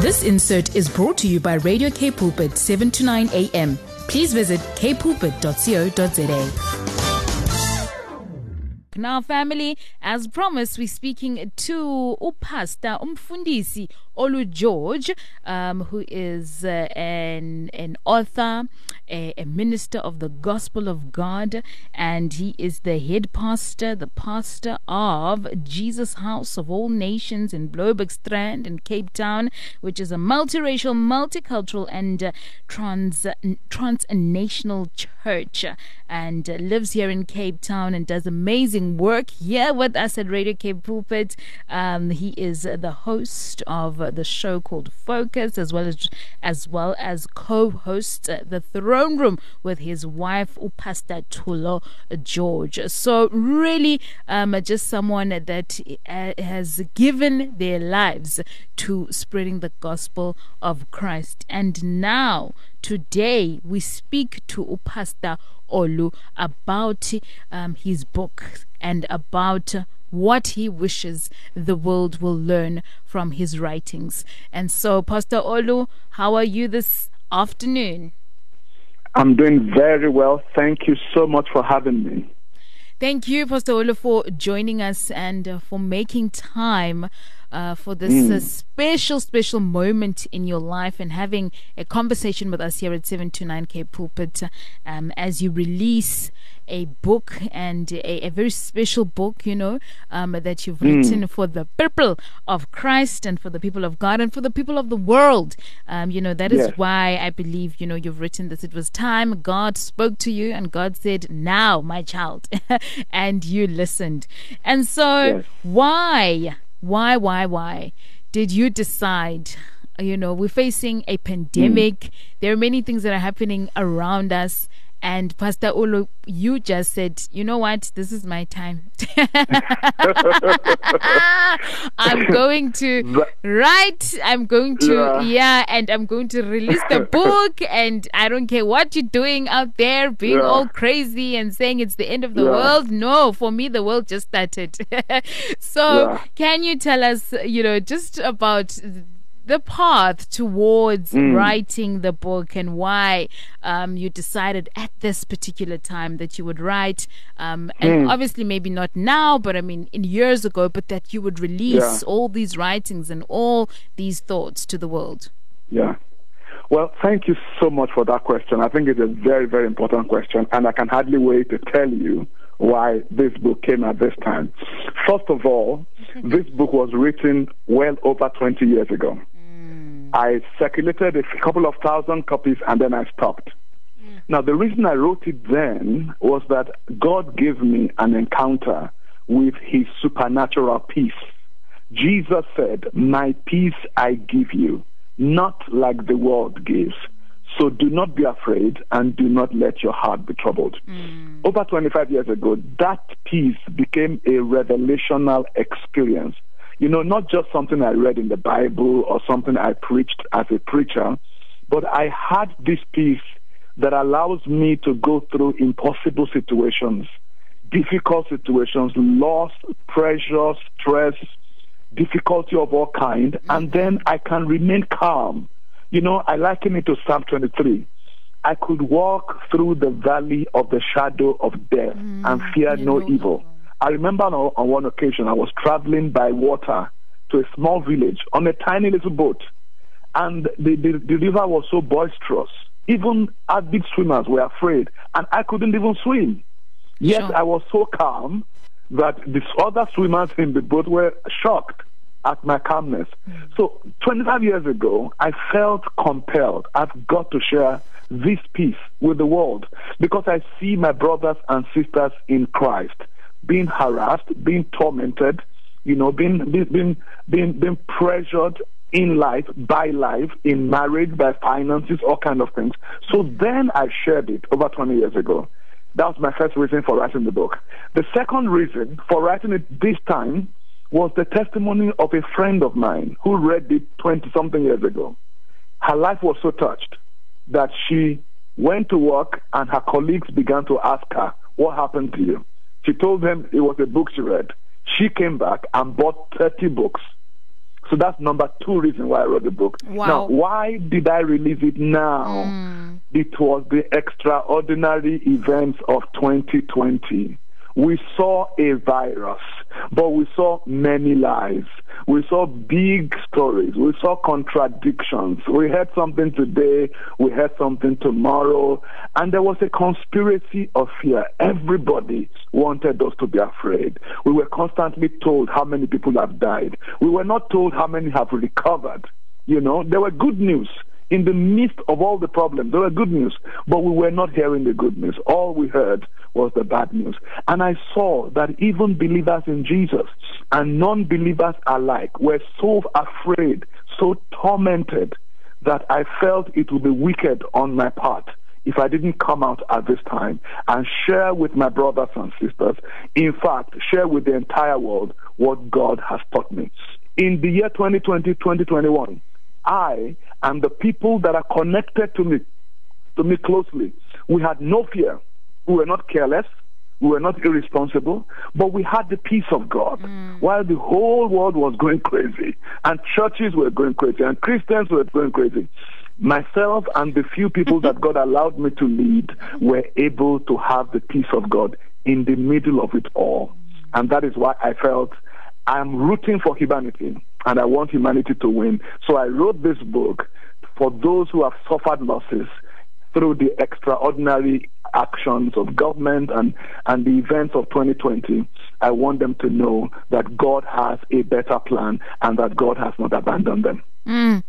This insert is brought to you by Radio K Pulpit 7 to 9 a.m. Please visit kpulpit.co.za. Now, family, as promised, we're speaking to Upasta Umfundisi Olu George, um, who is uh, an an author, a, a, minister of the Gospel of God, and he is the head pastor, the pastor of Jesus House of All Nations in Strand in Cape Town, which is a multiracial, multicultural, and uh, trans transnational church, and uh, lives here in Cape Town and does amazing work here with us at Radio Cape Pulpit. Um, he is the host of the show called Focus, as well as as well as co-hosts the Throne Room with his wife, Upasta Tulo George. So really, um, just someone that uh, has given their lives to spreading the gospel of Christ, and now today we speak to Upasta Olu about um, his book and about what he wishes the world will learn from his writings. And so, Pastor Olu, how are you this afternoon? I'm doing very well. Thank you so much for having me. Thank you, Pastor Olu, for joining us and uh, for making time uh, for this mm. uh, special, special moment in your life and having a conversation with us here at 729K Pulpit um, as you release a book and a, a very special book, you know, um, that you've mm. written for the people of Christ and for the people of God and for the people of the world. Um, you know, that is yes. why I believe, you know, you've written this. It was time God spoke to you and God said, Now, my child, and you listened. And so, yes. why? Why, why, why did you decide? You know, we're facing a pandemic. Mm. There are many things that are happening around us. And Pastor Olu, you just said, you know what? This is my time. I'm going to write. I'm going to, yeah. yeah. and I'm going to release the book. And I don't care what you're doing out there, being yeah. all crazy and saying it's the end of the yeah. world. No, for me, the world just started. so, can you tell us, you know, just about the path towards mm. writing the book and why um, you decided at this particular time that you would write, um, and mm. obviously maybe not now, but I mean in years ago, but that you would release yeah. all these writings and all these thoughts to the world. Yeah. Well, thank you so much for that question. I think it's a very, very important question, and I can hardly wait to tell you why this book came at this time. First of all, this book was written well over 20 years ago. I circulated a couple of thousand copies and then I stopped. Mm. Now, the reason I wrote it then was that God gave me an encounter with his supernatural peace. Jesus said, My peace I give you, not like the world gives. So do not be afraid and do not let your heart be troubled. Mm. Over 25 years ago, that peace became a revelational experience you know, not just something I read in the Bible or something I preached as a preacher, but I had this peace that allows me to go through impossible situations, difficult situations, loss, pressure, stress, difficulty of all kind, and then I can remain calm. You know, I liken it to Psalm 23. I could walk through the valley of the shadow of death mm, and fear no evil. I remember on, on one occasion I was traveling by water to a small village on a tiny little boat, and the, the, the river was so boisterous. Even avid swimmers were afraid, and I couldn't even swim. Yet sure. I was so calm that the other swimmers in the boat were shocked at my calmness. Mm. So 25 years ago, I felt compelled. I've got to share this peace with the world because I see my brothers and sisters in Christ being harassed, being tormented, you know, being being being being pressured in life, by life, in marriage, by finances, all kind of things. So then I shared it over 20 years ago. That was my first reason for writing the book. The second reason for writing it this time was the testimony of a friend of mine who read it 20 something years ago. Her life was so touched that she went to work and her colleagues began to ask her, What happened to you? She told them it was a book she read. She came back and bought 30 books. So that's number two reason why I wrote the book. Wow. Now, why did I release it now? Mm. It was the extraordinary events of 2020. We saw a virus, but we saw many lies. We saw big stories. We saw contradictions. We heard something today, we heard something tomorrow, and there was a conspiracy of fear. Everybody wanted us to be afraid. We were constantly told how many people have died. We were not told how many have recovered. You know, there were good news in the midst of all the problems, there were good news, but we were not hearing the good news. All we heard was the bad news. And I saw that even believers in Jesus and non believers alike were so afraid, so tormented, that I felt it would be wicked on my part if I didn't come out at this time and share with my brothers and sisters, in fact, share with the entire world what God has taught me. In the year 2020, 2021, I and the people that are connected to me, to me closely, we had no fear. We were not careless. We were not irresponsible, but we had the peace of God Mm. while the whole world was going crazy and churches were going crazy and Christians were going crazy. Myself and the few people that God allowed me to lead were able to have the peace of God in the middle of it all. And that is why I felt I'm rooting for humanity and I want humanity to win. So I wrote this book for those who have suffered losses through the extraordinary actions of government and, and the events of 2020. I want them to know that God has a better plan and that God has not abandoned them. Mm.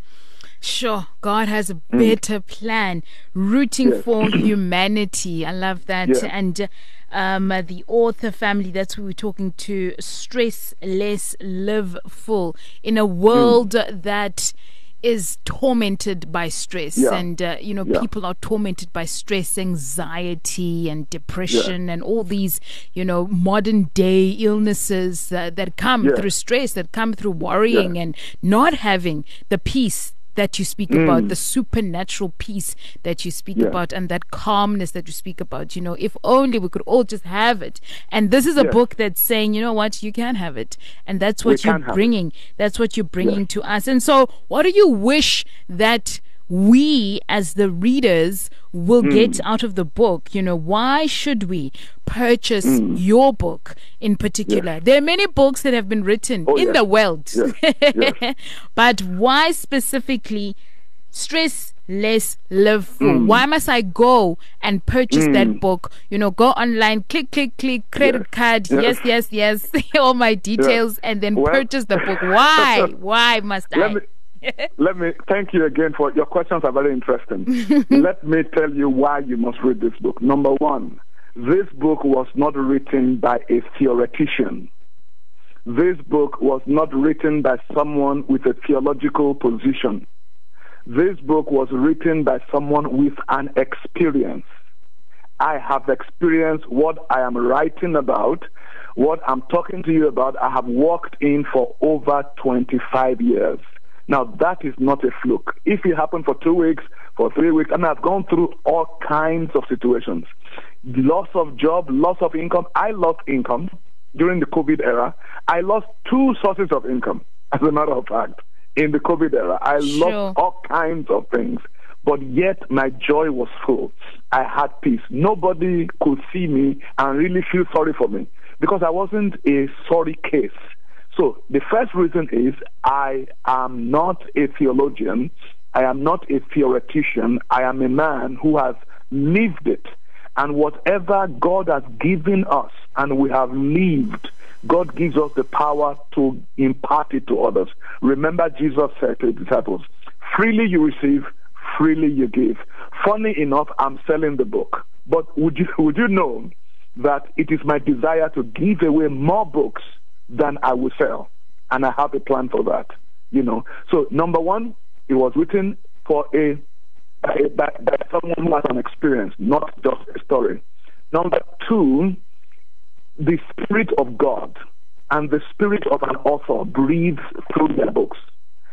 Sure, God has a better plan, rooting Yes. for humanity. I love that. Yes. And uh, um, uh, the author family, that's who we're talking to. Stress less, live full. In a world that is tormented by stress, Yeah. and uh, you know, Yeah. people are tormented by stress, anxiety, and depression, and all these, you know, modern day illnesses uh, that come Yeah. through stress, that come through worrying and not having the peace that you speak about, the supernatural peace that you speak Mm. Yeah. about, and that calmness that you speak about. You know, if only we could all just have it. And this is a Yes. book that's saying, you know what, you can have it, and that's We what you're have it. bringing. That's what you're bringing Yes. to us. And so, what do you wish that? We, as the readers, will Hmm. get out of the book. You know, why should we purchase Hmm. your book in particular? There are many books that have been written Oh, in yes. the world. Yes. Yes. but why specifically stress less live Hmm. why must i go and purchase that book you know go online click click click credit card Yes. yes yes all my details and then Well- purchase the book why why must i let me thank you again for your questions are very interesting. let me tell you why you must read this book. Number one, this book was not written by a theoretician. This book was not written by someone with a theological position. This book was written by someone with an experience. I have experienced what I am writing about, what I'm talking to you about. I have worked in for over 25 years. Now, that is not a fluke. If it happened for two weeks, for three weeks, and I've gone through all kinds of situations loss of job, loss of income. I lost income during the COVID era. I lost two sources of income, as a matter of fact, in the COVID era. I Sure. lost all kinds of things but yet my joy was full. I had peace. Nobody could see me and really feel sorry for me because I wasn't a sorry case. So the first reason is I am not a theologian. I am not a theoretician. I am a man who has lived it. And whatever God has given us and we have lived, God gives us the power to impart it to others. Remember, Jesus said to his disciples, freely you receive, freely you give. Funny enough, I'm selling the book. But would you, would you know that it is my desire to give away more books than I will sell? And I have a plan for that. You know. So number one, it was written for a by, by, by someone who has an experience, not just a story. Number two, the Spirit of God and the Spirit of an author breathes through their books.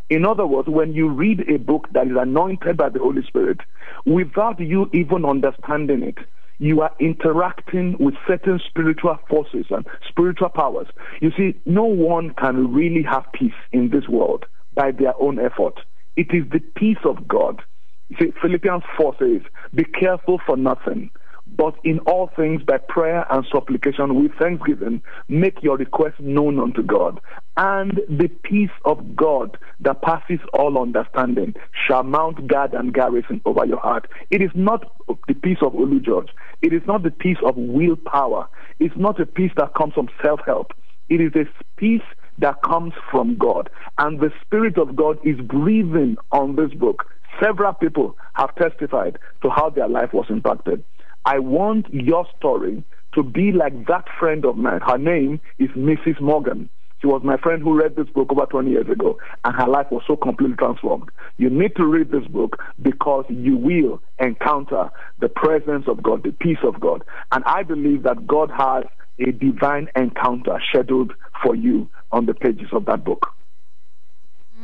In other words, when you read a book that is anointed by the Holy Spirit, without you even understanding it, you are interacting with certain spiritual forces and spiritual powers. You see, no one can really have peace in this world by their own effort. It is the peace of God. You see, Philippians 4 says, Be careful for nothing, but in all things by prayer and supplication with thanksgiving, make your requests known unto God. And the peace of God that passes all understanding shall mount guard and garrison over your heart. It is not the peace of Olu George. It is not the peace of willpower. It's not a peace that comes from self help. It is a peace that comes from God. And the Spirit of God is breathing on this book. Several people have testified to how their life was impacted. I want your story to be like that friend of mine. Her name is Mrs. Morgan. She was my friend who read this book over 20 years ago, and her life was so completely transformed. You need to read this book because you will encounter the presence of God, the peace of God. And I believe that God has a divine encounter scheduled for you on the pages of that book.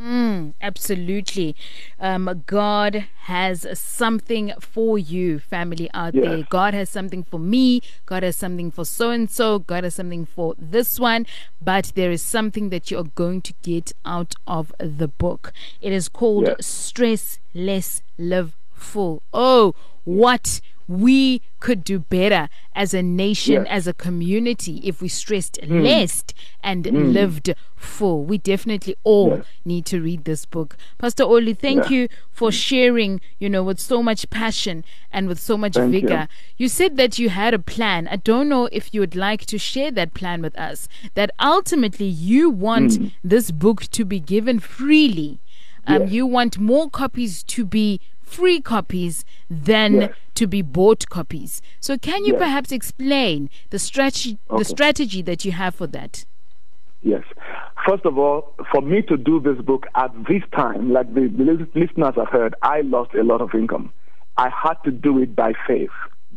Mm, absolutely. Um, God has something for you, family out Yes. there. God has something for me. God has something for so and so. God has something for this one. But there is something that you are going to get out of the book. It is called Yes. Stress Less, Live Full. Oh, what we could do better as a nation, Yes. as a community, if we stressed less and lived full. We definitely all Yes. need to read this book. Pastor Oli, thank Yeah. you for sharing, you know, with so much passion and with so much Thank vigor. You. said that you had a plan. I don't know if you would like to share that plan with us. That ultimately you want Hmm. this book to be given freely. Um. You want more copies to be free copies than Yes. to be bought copies. So can you Yes. perhaps explain the strategy the strategy that you have for that? Yes. First of all, for me to do this book at this time, like the, the listeners have heard, I lost a lot of income. I had to do it by faith.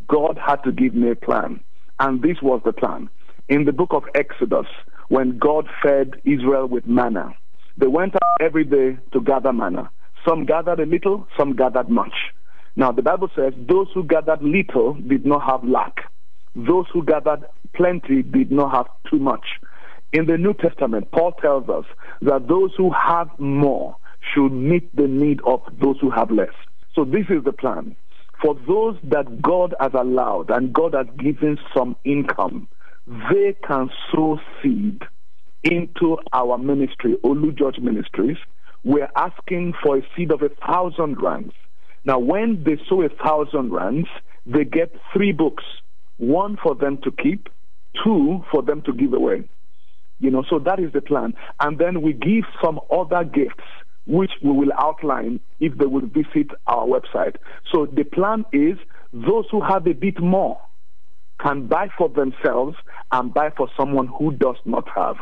God had to give me a plan. And this was the plan. In the book of Exodus, when God fed Israel with manna, they went out every day to gather manna. Some gathered a little, some gathered much. Now, the Bible says those who gathered little did not have lack. Those who gathered plenty did not have too much. In the New Testament, Paul tells us that those who have more should meet the need of those who have less. So this is the plan. For those that God has allowed and God has given some income, they can sow seed into our ministry, Olu George Ministries. We're asking for a seed of a thousand rands. Now, when they sow a thousand rands, they get three books one for them to keep, two for them to give away. You know, so that is the plan. And then we give some other gifts, which we will outline if they will visit our website. So the plan is those who have a bit more can buy for themselves and buy for someone who does not have.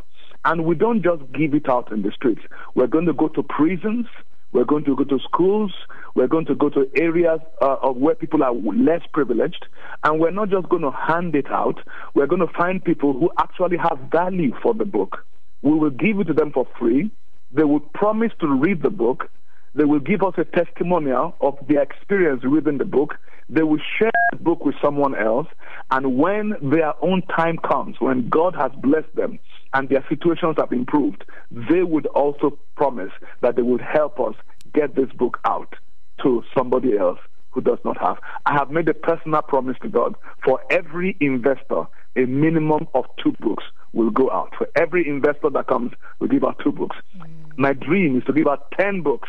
And we don't just give it out in the streets. We're going to go to prisons. We're going to go to schools. We're going to go to areas uh, of where people are less privileged. And we're not just going to hand it out. We're going to find people who actually have value for the book. We will give it to them for free. They will promise to read the book. They will give us a testimonial of their experience reading the book. They will share the book with someone else. And when their own time comes, when God has blessed them and their situations have improved, they would also promise that they would help us get this book out to somebody else who does not have. I have made a personal promise to God for every investor, a minimum of two books will go out. For every investor that comes, we'll give out two books. Mm. My dream is to give out 10 books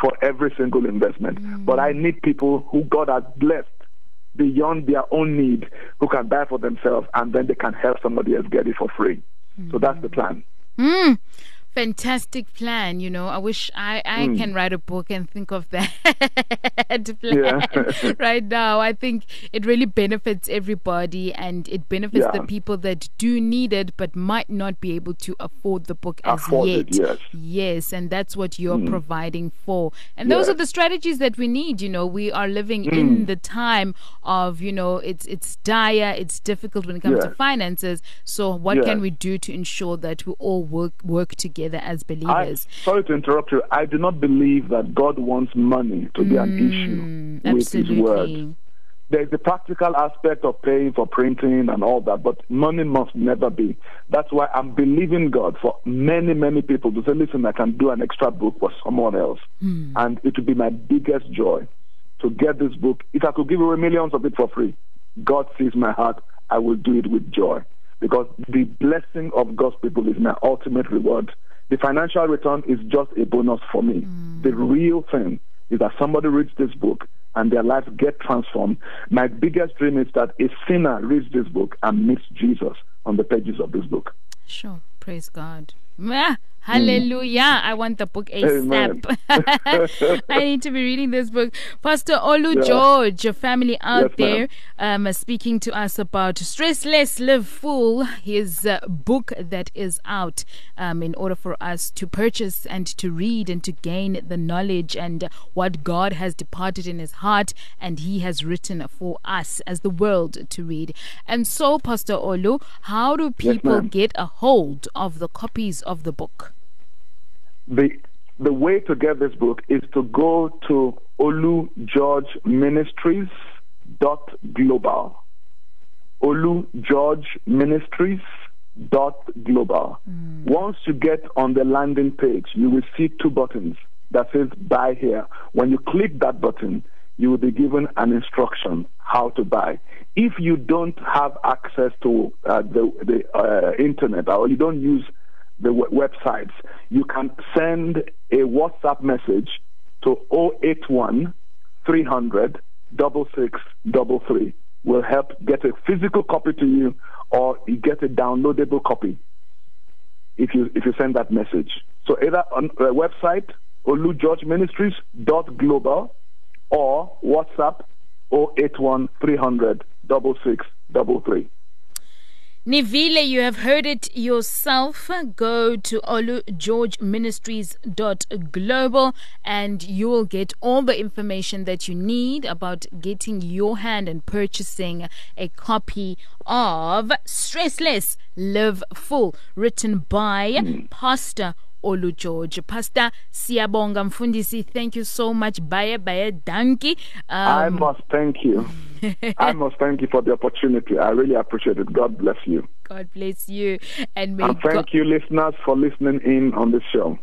for every single investment. Mm. But I need people who God has blessed beyond their own need, who can buy for themselves, and then they can help somebody else get it for free. So that's the plan. Mm. Fantastic plan, you know. I wish I, I Mm. can write a book and think of that plan Yeah. right now. I think it really benefits everybody and it benefits the people that do need it but might not be able to afford the book as Afford yet. it, yes. Yes, and that's what you're Mm. providing for. And those are the strategies that we need, you know. We are living Mm. in the time of, you know, it's it's dire, it's difficult when it comes to finances. So what can we do to ensure that we all work work together as I, believers? sorry to interrupt you. I do not believe that God wants money to be an issue Mm, with His word. there's the practical aspect of paying for printing and all that, but money must never be. That's why I'm believing God for many, many people to say, listen, I can do an extra book for someone else. Mm. And it would be my biggest joy to get this book. If I could give away millions of it for free, God sees my heart, I will do it with joy. Because the blessing of God's people is my ultimate reward. The financial return is just a bonus for me. Mm. The real thing is that somebody reads this book and their lives get transformed. My biggest dream is that a sinner reads this book and meets Jesus on the pages of this book. Sure. Praise God. Hallelujah. Mm. I want the book ASAP. I need to be reading this book. Pastor Olu yeah. George, your family out yes, there, um, speaking to us about Stress Less, Live Full, his uh, book that is out um, in order for us to purchase and to read and to gain the knowledge and what God has departed in his heart and he has written for us as the world to read. And so, Pastor Olu, how do people yes, get a hold of the copies of the book? The the way to get this book is to go to Olu George Ministries dot global. Olu George Ministries dot global. Mm. Once you get on the landing page, you will see two buttons that says buy here. When you click that button, you will be given an instruction how to buy. If you don't have access to uh, the, the uh, internet or you don't use the w- websites, you can send a WhatsApp message to 081 300 6633. Will help get a physical copy to you, or you get a downloadable copy if you if you send that message. So either on the website olugeorgeministries.global or WhatsApp 081 300 6633. Nivile, you have heard it yourself. Go to olugeorgeministries.global and you will get all the information that you need about getting your hand and purchasing a copy of Stressless Live Full, written by mm. Pastor Olu George. Pastor Siabonga Mfundisi, thank you so much. Baye Baye Danki. Um, I must thank you. I must thank you for the opportunity. I really appreciate it. God bless you. God bless you. And, and thank God- you, listeners, for listening in on this show.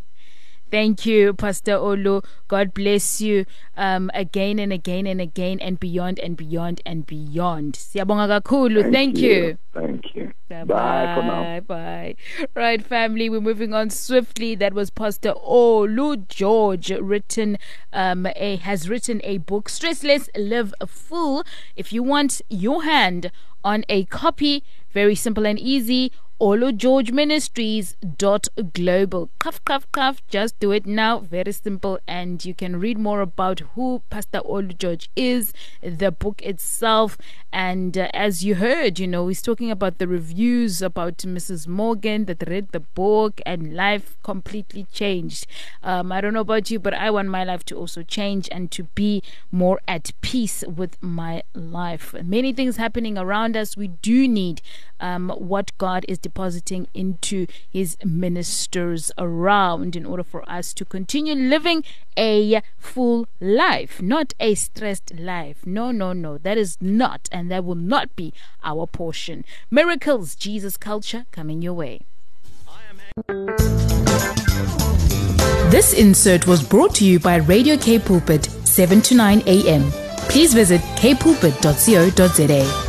Thank you, Pastor Olu. God bless you um, again and again and again and beyond and beyond and beyond. Siyabonga kakhulu. Thank, Thank you. you. Thank you. Bye, Bye for now. Bye. Right, family, we're moving on swiftly. That was Pastor Olu George, written um, a, has written a book, Stressless Live Full. If you want your hand on a copy, very simple and easy Olu George Ministries dot global. Cuff, cuff, cuff. Just do it now. Very simple. And you can read more about who Pastor Olu George is, the book itself. And uh, as you heard, you know, he's talking about the reviews about Mrs. Morgan that read the book and life completely changed. Um, I don't know about you, but I want my life to also change and to be more at peace with my life. Many things happening around us. We do need um, what God is depositing into his ministers around in order for us to continue living a full life, not a stressed life. No, no, no. That is not, and that will not be our portion. Miracles, Jesus culture coming your way. This insert was brought to you by Radio K Pulpit, 7 to 9 a.m. Please visit kpulpit.co.za.